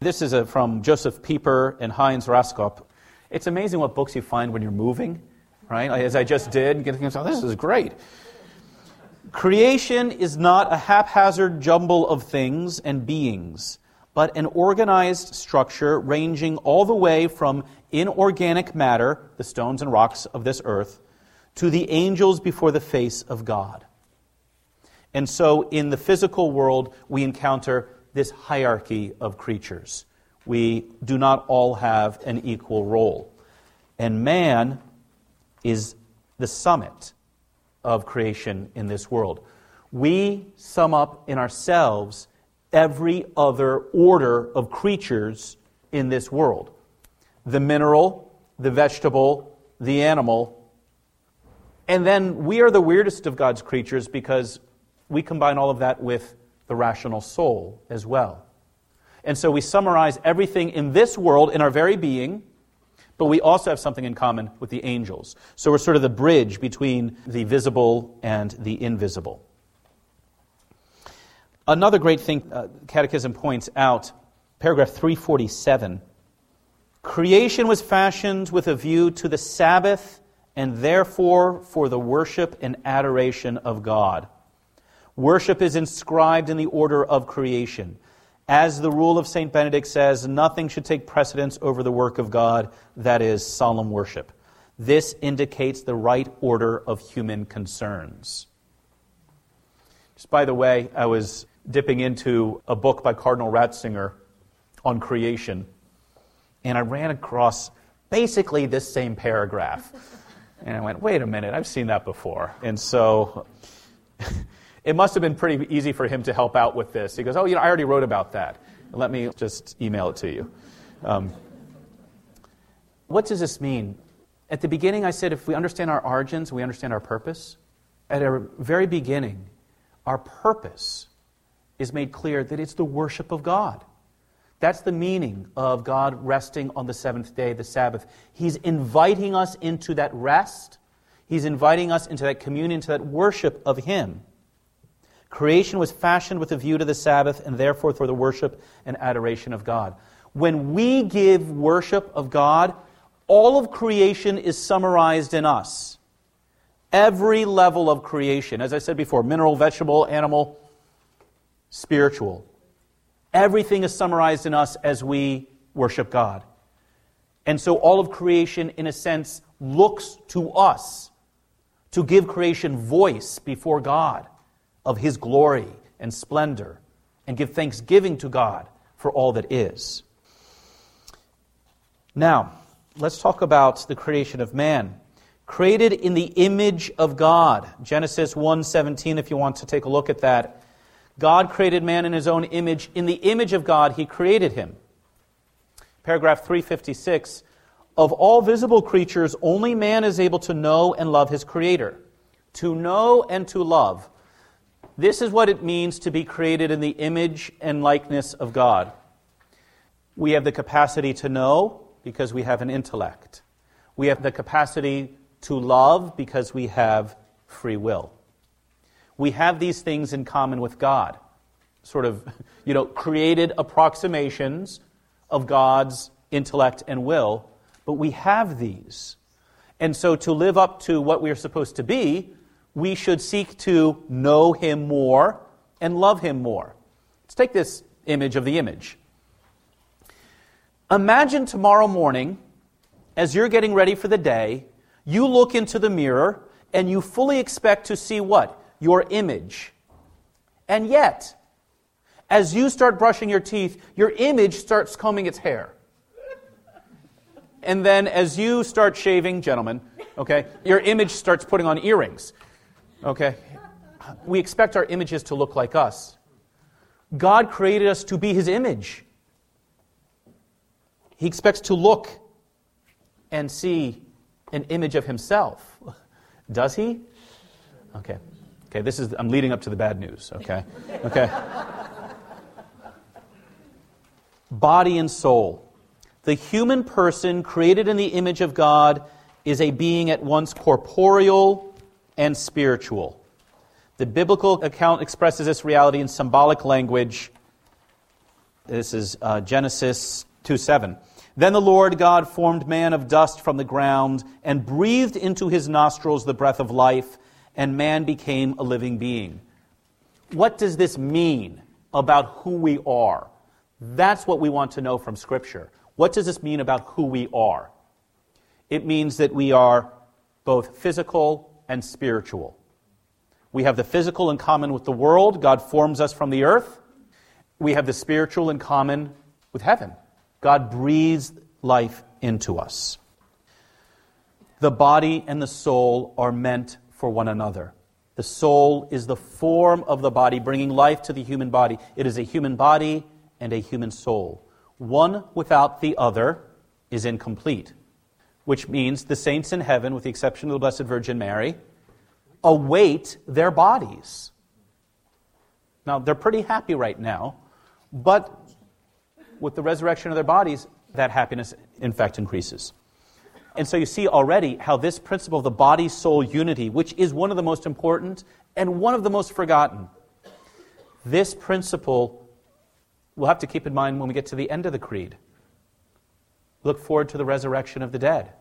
This is a, from Josef Pieper and Heinz Raskop. It's amazing what books you find when you're moving, right? As I just did, getting oh, this is great. Creation is not a haphazard jumble of things and beings, but an organized structure ranging all the way from inorganic matter, the stones and rocks of this earth, to the angels before the face of God. And so in the physical world, we encounter this hierarchy of creatures. We do not all have an equal role. And man is the summit of creation in this world. We sum up in ourselves every other order of creatures in this world the mineral, the vegetable, the animal. And then we are the weirdest of God's creatures because we combine all of that with the rational soul as well. And so we summarize everything in this world, in our very being, but we also have something in common with the angels. So we're sort of the bridge between the visible and the invisible. Another great thing uh, Catechism points out, paragraph 347 creation was fashioned with a view to the Sabbath and therefore for the worship and adoration of God. Worship is inscribed in the order of creation. As the rule of St. Benedict says, nothing should take precedence over the work of God, that is, solemn worship. This indicates the right order of human concerns. Just by the way, I was dipping into a book by Cardinal Ratzinger on creation, and I ran across basically this same paragraph. And I went, wait a minute, I've seen that before. And so it must have been pretty easy for him to help out with this. He goes, oh, you know, I already wrote about that. Let me just email it to you. Um, what does this mean? At the beginning, I said if we understand our origins, we understand our purpose. At our very beginning, our purpose is made clear that it's the worship of God. That's the meaning of God resting on the seventh day, the Sabbath. He's inviting us into that rest. He's inviting us into that communion, into that worship of Him. Creation was fashioned with a view to the Sabbath and therefore for the worship and adoration of God. When we give worship of God, all of creation is summarized in us. Every level of creation, as I said before mineral, vegetable, animal, spiritual. Everything is summarized in us as we worship God. And so all of creation, in a sense, looks to us to give creation voice before God of His glory and splendor and give thanksgiving to God for all that is. Now, let's talk about the creation of man. Created in the image of God. Genesis 1:17 if you want to take a look at that. God created man in his own image. In the image of God, he created him. Paragraph 356 Of all visible creatures, only man is able to know and love his creator. To know and to love. This is what it means to be created in the image and likeness of God. We have the capacity to know because we have an intellect. We have the capacity to love because we have free will we have these things in common with God. Sort of, you know, created approximations of God's intellect and will, but we have these. And so to live up to what we are supposed to be, we should seek to know Him more and love Him more. Let's take this image of the image. Imagine tomorrow morning, as you're getting ready for the day, you look into the mirror and you fully expect to see what? your image. And yet, as you start brushing your teeth, your image starts combing its hair. And then as you start shaving, gentlemen, okay, your image starts putting on earrings. Okay? We expect our images to look like us. God created us to be his image. He expects to look and see an image of himself. Does he? Okay. Okay, this is, I'm leading up to the bad news, okay? Okay. Body and soul. The human person created in the image of God is a being at once corporeal and spiritual. The biblical account expresses this reality in symbolic language. This is uh, Genesis 2 7. Then the Lord God formed man of dust from the ground and breathed into his nostrils the breath of life and man became a living being. What does this mean about who we are? That's what we want to know from Scripture. What does this mean about who we are? It means that we are both physical and spiritual. We have the physical in common with the world. God forms us from the earth. We have the spiritual in common with heaven. God breathes life into us. The body and the soul are meant for one another. The soul is the form of the body, bringing life to the human body. It is a human body and a human soul. One without the other is incomplete, which means the saints in heaven, with the exception of the Blessed Virgin Mary, await their bodies. Now, they're pretty happy right now, but with the resurrection of their bodies, that happiness, in fact, increases. And so you see already how this principle of the body soul unity, which is one of the most important and one of the most forgotten, this principle we'll have to keep in mind when we get to the end of the creed. Look forward to the resurrection of the dead.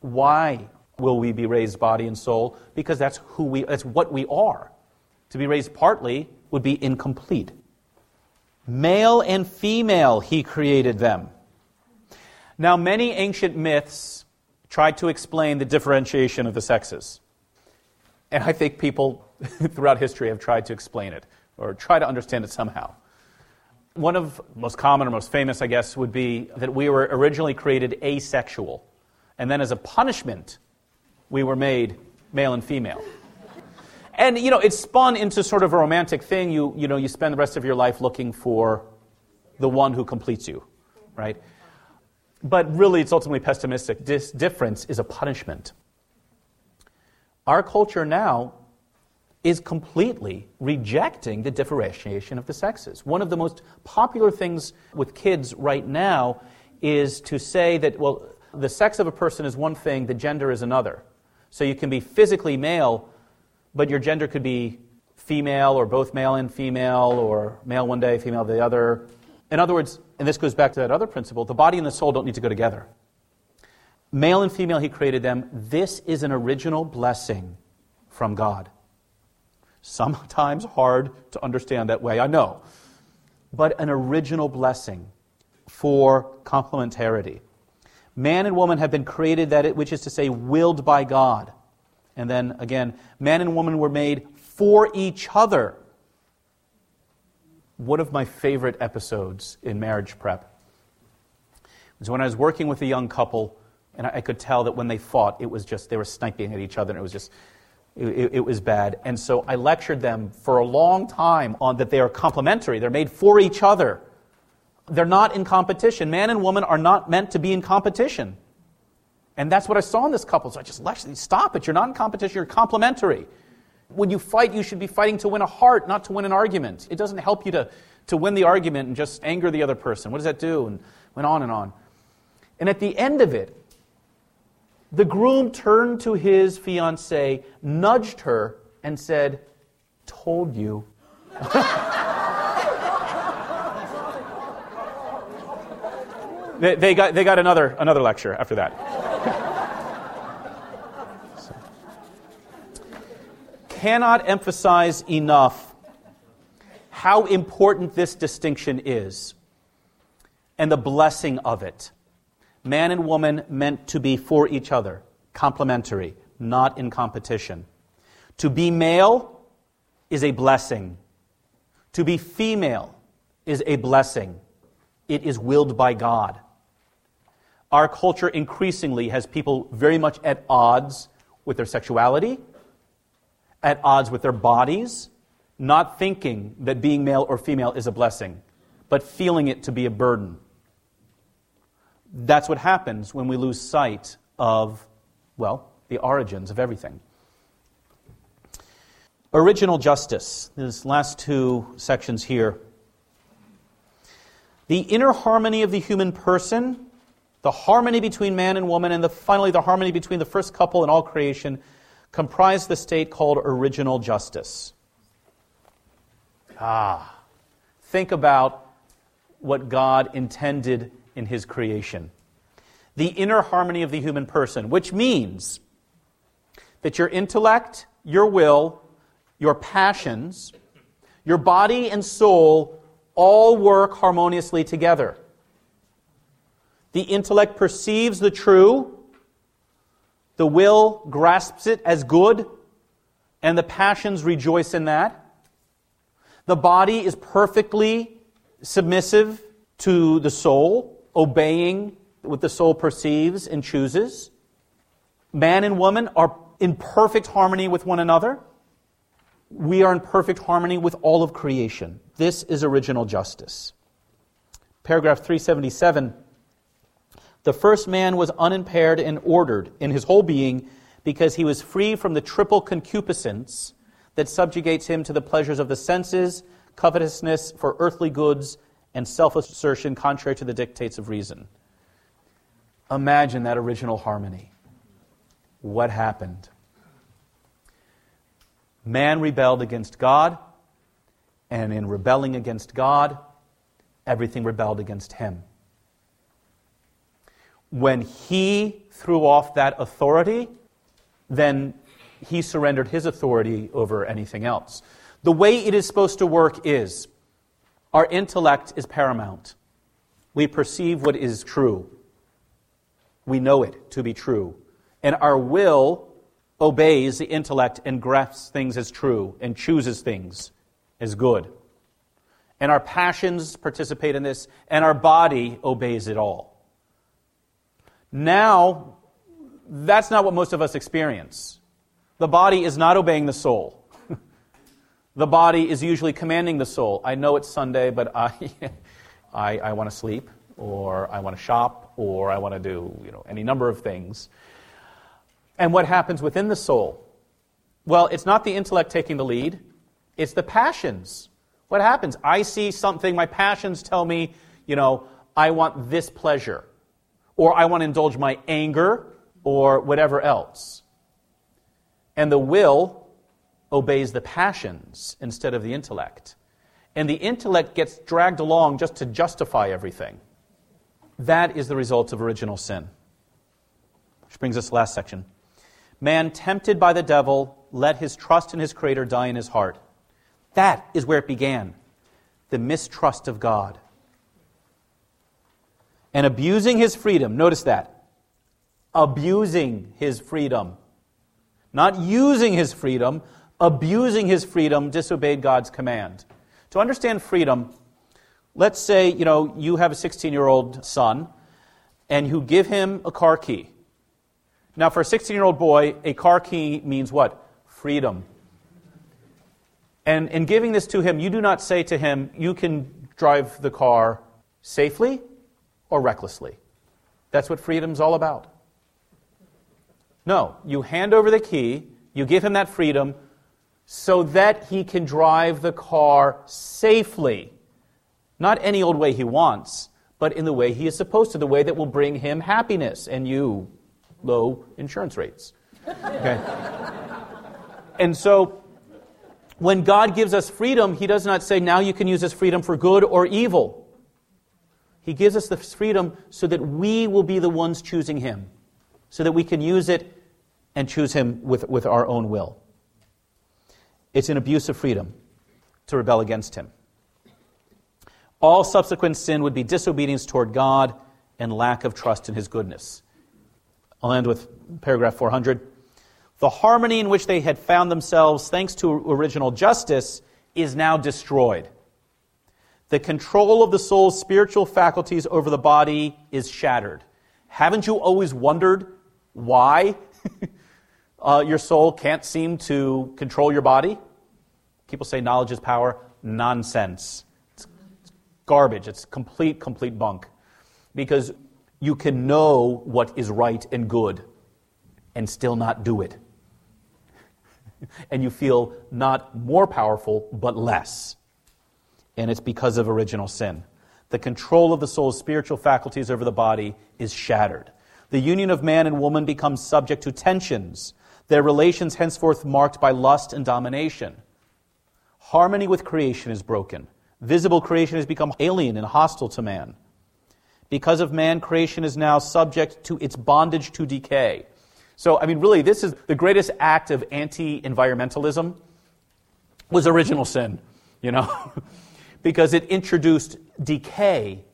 Why will we be raised body and soul? Because that's who we that's what we are. To be raised partly would be incomplete. Male and female he created them. Now, many ancient myths tried to explain the differentiation of the sexes. And I think people throughout history have tried to explain it or try to understand it somehow. One of most common or most famous, I guess, would be that we were originally created asexual. And then as a punishment, we were made male and female. And, you know, it spun into sort of a romantic thing. You, you know, you spend the rest of your life looking for the one who completes you, right? But really, it's ultimately pessimistic. This difference is a punishment. Our culture now is completely rejecting the differentiation of the sexes. One of the most popular things with kids right now is to say that, well, the sex of a person is one thing, the gender is another. So you can be physically male, but your gender could be female or both male and female or male one day, female the other. In other words, and this goes back to that other principle the body and the soul don't need to go together. Male and female, he created them. This is an original blessing from God. Sometimes hard to understand that way, I know. But an original blessing for complementarity. Man and woman have been created that it, which is to say, willed by God. And then again, man and woman were made for each other. One of my favorite episodes in marriage prep was when I was working with a young couple, and I could tell that when they fought, it was just, they were sniping at each other, and it was just, it, it, was bad. And so I lectured them for a long time on that they are complementary. They're made for each other. They're not in competition. Man and woman are not meant to be in competition. And that's what I saw in this couple. So I just lectured, them. stop it. You're not in competition, you're complementary. When you fight, you should be fighting to win a heart, not to win an argument. It doesn't help you to, to win the argument and just anger the other person. What does that do? And went on and on. And at the end of it, the groom turned to his fiancee, nudged her, and said, Told you. they, they, got, they got another, another lecture after that. so. Cannot emphasize enough how important this distinction is and the blessing of it man and woman meant to be for each other, complementary, not in competition. To be male is a blessing. To be female is a blessing. It is willed by God. Our culture increasingly has people very much at odds with their sexuality, at odds with their bodies, not thinking that being male or female is a blessing, but feeling it to be a burden. That's what happens when we lose sight of, well, the origins of everything. Original justice, these last two sections here. The inner harmony of the human person, the harmony between man and woman, and the, finally the harmony between the first couple and all creation comprise the state called original justice. Ah, think about what God intended in his creation. The inner harmony of the human person, which means that your intellect, your will, your passions, your body and soul all work harmoniously together. The intellect perceives the true, the will grasps it as good, and the passions rejoice in that. The body is perfectly submissive to the soul obeying what the soul perceives and chooses. Man and woman are in perfect harmony with one another. We are in perfect harmony with all of creation. This is original justice. Paragraph 377 The first man was unimpaired and ordered in his whole being because he was free from the triple concupiscence that subjugates him to the pleasures of the senses, covetousness for earthly goods, and self assertion contrary to the dictates of reason. Imagine that original harmony. What happened? Man rebelled against God, and in rebelling against God, everything rebelled against him. When he threw off that authority, then he surrendered his authority over anything else. The way it is supposed to work is our intellect is paramount. We perceive what is true. We know it to be true. And our will obeys the intellect and grasps things as true and chooses things as good. and our passions participate in this, and our body obeys it all. Now, that's not what most of us experience. The body is not obeying the soul. The body is usually commanding the soul. I know it's Sunday, but I, I, I want to sleep, or I want to shop, or I want to do you know, any number of things. And what happens within the soul? Well, it's not the intellect taking the lead, it's the passions. What happens? I see something, my passions tell me, you know, I want this pleasure, or I want to indulge my anger, or whatever else. And the will obeys the passions instead of the intellect. And the intellect gets dragged along just to justify everything. That is the result of original sin. Which brings us to the last section. Man tempted by the devil let his trust in his Creator die in his heart. That is where it began the mistrust of God. And abusing his freedom, notice that. Abusing his freedom. Not using his freedom, abusing his freedom, disobeyed God's command. To understand freedom, let's say, you know, you have a 16 year old son and you give him a car key. Now, for a 16 year old boy, a car key means what? Freedom. And in giving this to him, you do not say to him, you can drive the car safely or recklessly. That's what freedom's all about. No, you hand over the key, you give him that freedom so that he can drive the car safely. Not any old way he wants, but in the way he is supposed to, the way that will bring him happiness and you low insurance rates. Okay? and so when God gives us freedom, He does not say, now you can use this freedom for good or evil. He gives us this freedom so that we will be the ones choosing Him, so that we can use it and choose Him with, with our own will. It's an abuse of freedom to rebel against Him. All subsequent sin would be disobedience toward God and lack of trust in His goodness. I'll end with paragraph 400. The harmony in which they had found themselves, thanks to original justice, is now destroyed. The control of the soul's spiritual faculties over the body is shattered. Haven't you always wondered why uh, your soul can't seem to control your body? People say knowledge is power. Nonsense. It's, it's garbage. It's complete, complete bunk. Because you can know what is right and good and still not do it. and you feel not more powerful, but less. And it's because of original sin. The control of the soul's spiritual faculties over the body is shattered. The union of man and woman becomes subject to tensions, their relations henceforth marked by lust and domination. Harmony with creation is broken. Visible creation has become alien and hostile to man. Because of man, creation is now subject to its bondage to decay. So, I mean, really, this is the greatest act of anti environmentalism was original sin, you know, because it introduced decay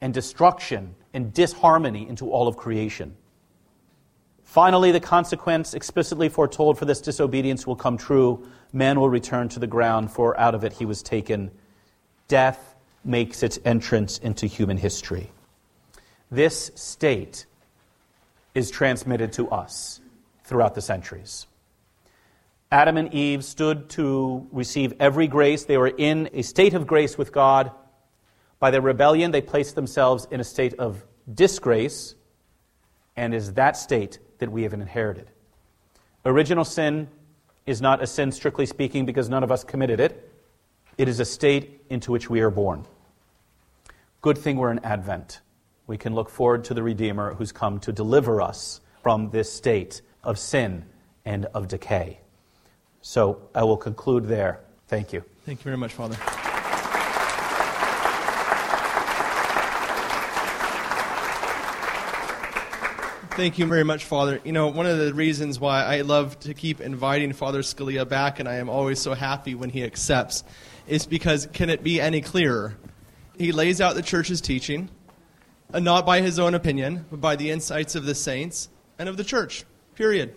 and destruction and disharmony into all of creation. Finally, the consequence explicitly foretold for this disobedience will come true. Man will return to the ground, for out of it he was taken. Death makes its entrance into human history. This state is transmitted to us throughout the centuries. Adam and Eve stood to receive every grace. They were in a state of grace with God. By their rebellion, they placed themselves in a state of disgrace, and is that state that we have inherited. Original sin is not a sin, strictly speaking, because none of us committed it. It is a state into which we are born. Good thing we're in Advent we can look forward to the Redeemer who's come to deliver us from this state of sin and of decay. So I will conclude there. Thank you. Thank you very much, Father. Thank you very much, Father. You know, one of the reasons why I love to keep inviting Father Scalia back, and I am always so happy when he accepts, is because can it be any clearer? He lays out the church's teaching, uh, not by his own opinion, but by the insights of the saints and of the church. Period.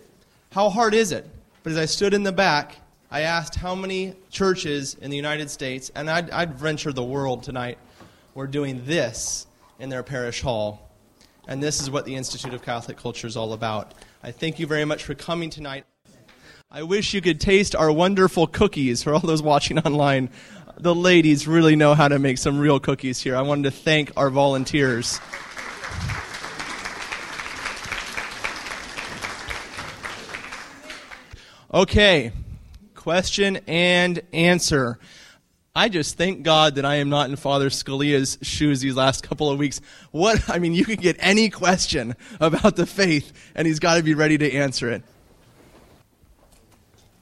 How hard is it? But as I stood in the back I asked how many churches in the United States, and I'd, I'd venture the world tonight, were doing this in their parish hall. And this is what the Institute of Catholic Culture is all about. I thank you very much for coming tonight. I wish you could taste our wonderful cookies for all those watching online. The ladies really know how to make some real cookies here. I wanted to thank our volunteers. Okay, question and answer. I just thank God that I am not in Father Scalia's shoes these last couple of weeks. What, I mean, you can get any question about the faith, and he's got to be ready to answer it.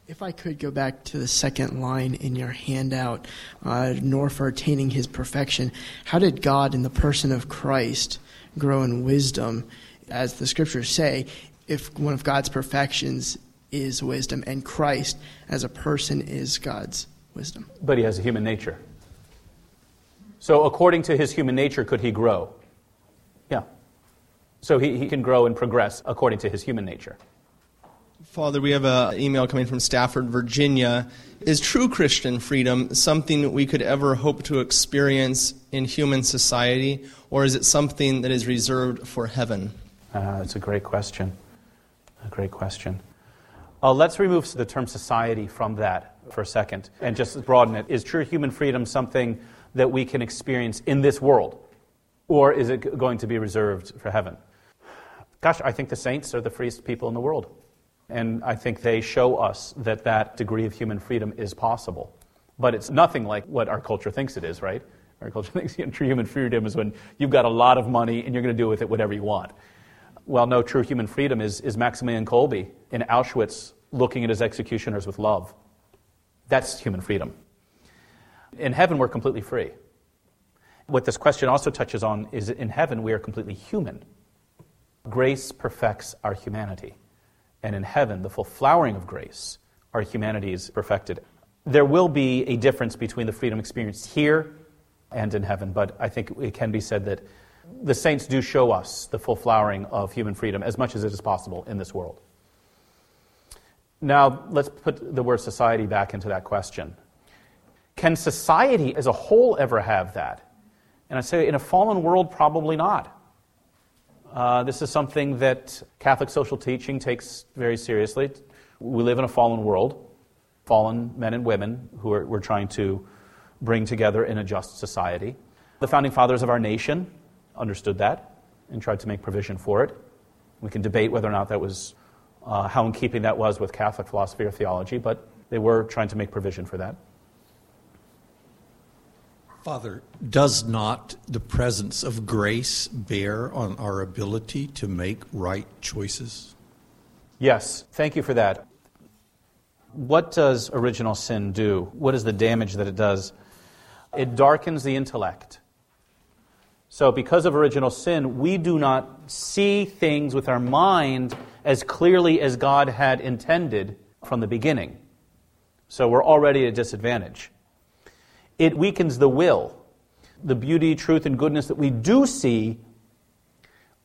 If I could go back to the second line in your handout, uh, nor for attaining his perfection, how did God, in the person of Christ, grow in wisdom? As the scriptures say, if one of God's perfections is wisdom, and Christ as a person is God's wisdom. But he has a human nature. So, according to his human nature, could he grow? Yeah. So, he, he can grow and progress according to his human nature. Father, we have an email coming from Stafford, Virginia. Is true Christian freedom something we could ever hope to experience in human society, or is it something that is reserved for heaven? Uh, that's a great question. A great question. Uh, let's remove the term society from that for a second and just broaden it. Is true human freedom something that we can experience in this world, or is it going to be reserved for heaven? Gosh, I think the saints are the freest people in the world. And I think they show us that that degree of human freedom is possible. But it's nothing like what our culture thinks it is, right? Our culture thinks true human freedom is when you've got a lot of money and you're going to do with it whatever you want. Well, no, true human freedom is, is Maximilian Kolbe in Auschwitz looking at his executioners with love. That's human freedom. In heaven, we're completely free. What this question also touches on is in heaven, we are completely human. Grace perfects our humanity. And in heaven, the full flowering of grace, our humanity is perfected. There will be a difference between the freedom experienced here and in heaven, but I think it can be said that the saints do show us the full flowering of human freedom as much as it is possible in this world. Now, let's put the word society back into that question. Can society as a whole ever have that? And I say, in a fallen world, probably not. Uh, this is something that Catholic social teaching takes very seriously. We live in a fallen world, fallen men and women who are, we're trying to bring together in a just society. The founding fathers of our nation understood that and tried to make provision for it. We can debate whether or not that was uh, how in keeping that was with Catholic philosophy or theology, but they were trying to make provision for that. Father, does not the presence of grace bear on our ability to make right choices? Yes, thank you for that. What does original sin do? What is the damage that it does? It darkens the intellect. So, because of original sin, we do not see things with our mind as clearly as God had intended from the beginning. So, we're already at a disadvantage. It weakens the will. The beauty, truth, and goodness that we do see,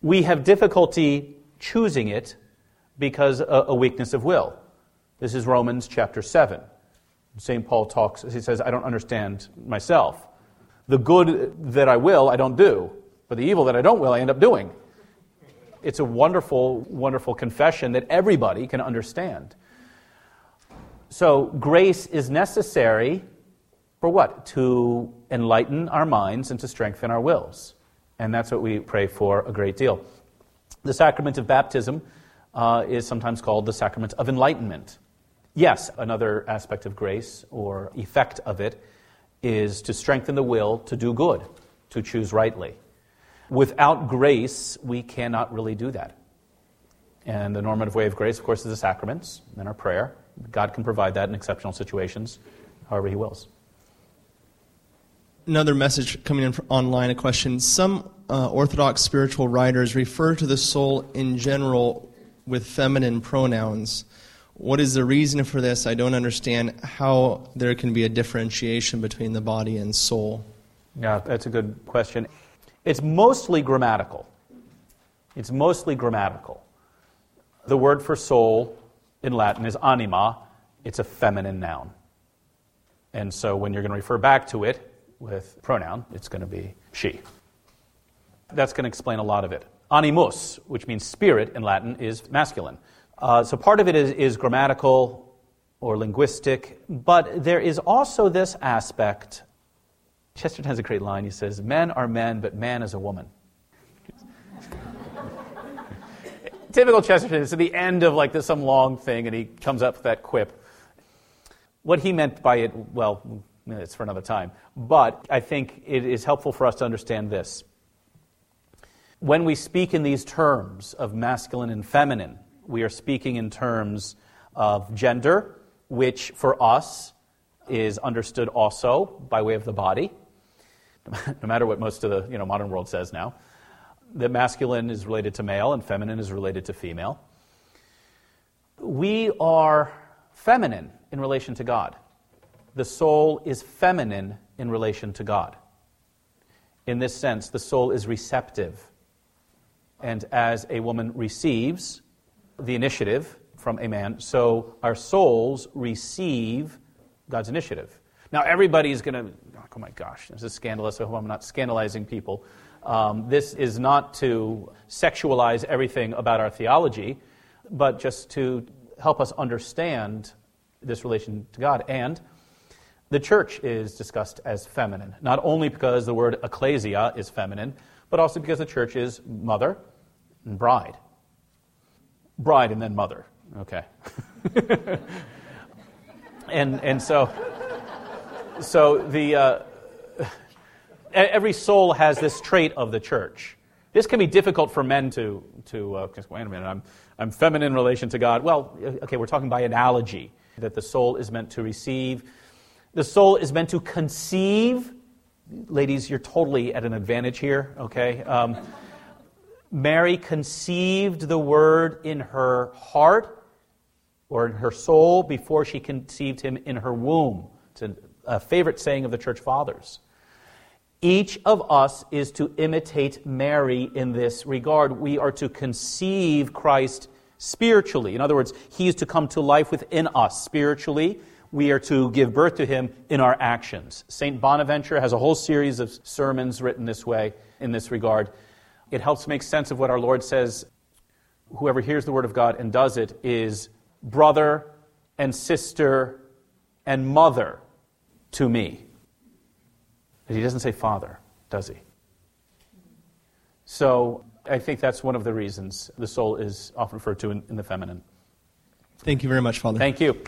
we have difficulty choosing it because a weakness of will. This is Romans chapter 7. St. Paul talks, he says, I don't understand myself. The good that I will, I don't do, but the evil that I don't will, I end up doing. It's a wonderful, wonderful confession that everybody can understand. So, grace is necessary for what? To enlighten our minds and to strengthen our wills. And that's what we pray for a great deal. The sacrament of baptism uh, is sometimes called the sacrament of enlightenment. Yes, another aspect of grace or effect of it is to strengthen the will to do good, to choose rightly. Without grace, we cannot really do that. And the normative way of grace, of course, is the sacraments and our prayer. God can provide that in exceptional situations, however He wills. Another message coming in online a question. Some uh, orthodox spiritual writers refer to the soul in general with feminine pronouns. What is the reason for this? I don't understand how there can be a differentiation between the body and soul. Yeah that's a good question it's mostly grammatical it's mostly grammatical the word for soul in latin is anima it's a feminine noun. And so when you're going to refer back to it with pronoun, it's going to be she. That's going to explain a lot of it. Animus, which means spirit in Latin, is masculine. Uh, so part of it is, is grammatical or linguistic, but there is also this aspect. Chesterton has a great line. He says, Men are men, but man is a woman. Typical Chesterton is at the end of like this some long thing, and he comes up with that quip. What he meant by it, well, it's for another time. But I think it is helpful for us to understand this. When we speak in these terms of masculine and feminine, we are speaking in terms of gender, which for us is understood also by way of the body, no matter what most of the you know, modern world says now that masculine is related to male and feminine is related to female. We are feminine in relation to God. The soul is feminine in relation to God. In this sense, the soul is receptive. And as a woman receives the initiative from a man, so our souls receive God's initiative. Now, everybody's going to, oh my gosh, this is scandalous. I hope I'm not scandalizing people. Um, this is not to sexualize everything about our theology, but just to help us understand this relation to God. And the church is discussed as feminine, not only because the word ecclesia is feminine, but also because the church is mother and bride. Bride and then mother. Okay. and, and so, so the. Uh, every soul has this trait of the church. This can be difficult for men to, to uh, wait a minute, I'm, I'm feminine in relation to God. Well, okay, we're talking by analogy, that the soul is meant to receive. The soul is meant to conceive. Ladies, you're totally at an advantage here, okay? Um, Mary conceived the word in her heart or in her soul before she conceived him in her womb. It's a favorite saying of the church fathers. Each of us is to imitate Mary in this regard. We are to conceive Christ spiritually. In other words, he is to come to life within us spiritually. We are to give birth to him in our actions. St. Bonaventure has a whole series of sermons written this way, in this regard. It helps make sense of what our Lord says. Whoever hears the word of God and does it is brother and sister and mother to me. But he doesn't say father, does he? So I think that's one of the reasons the soul is often referred to in, in the feminine. Thank you very much, Father. Thank you.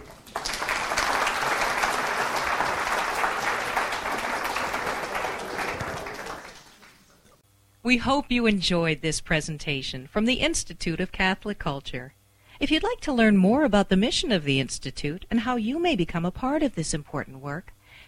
We hope you enjoyed this presentation from the Institute of Catholic Culture. If you'd like to learn more about the mission of the Institute and how you may become a part of this important work,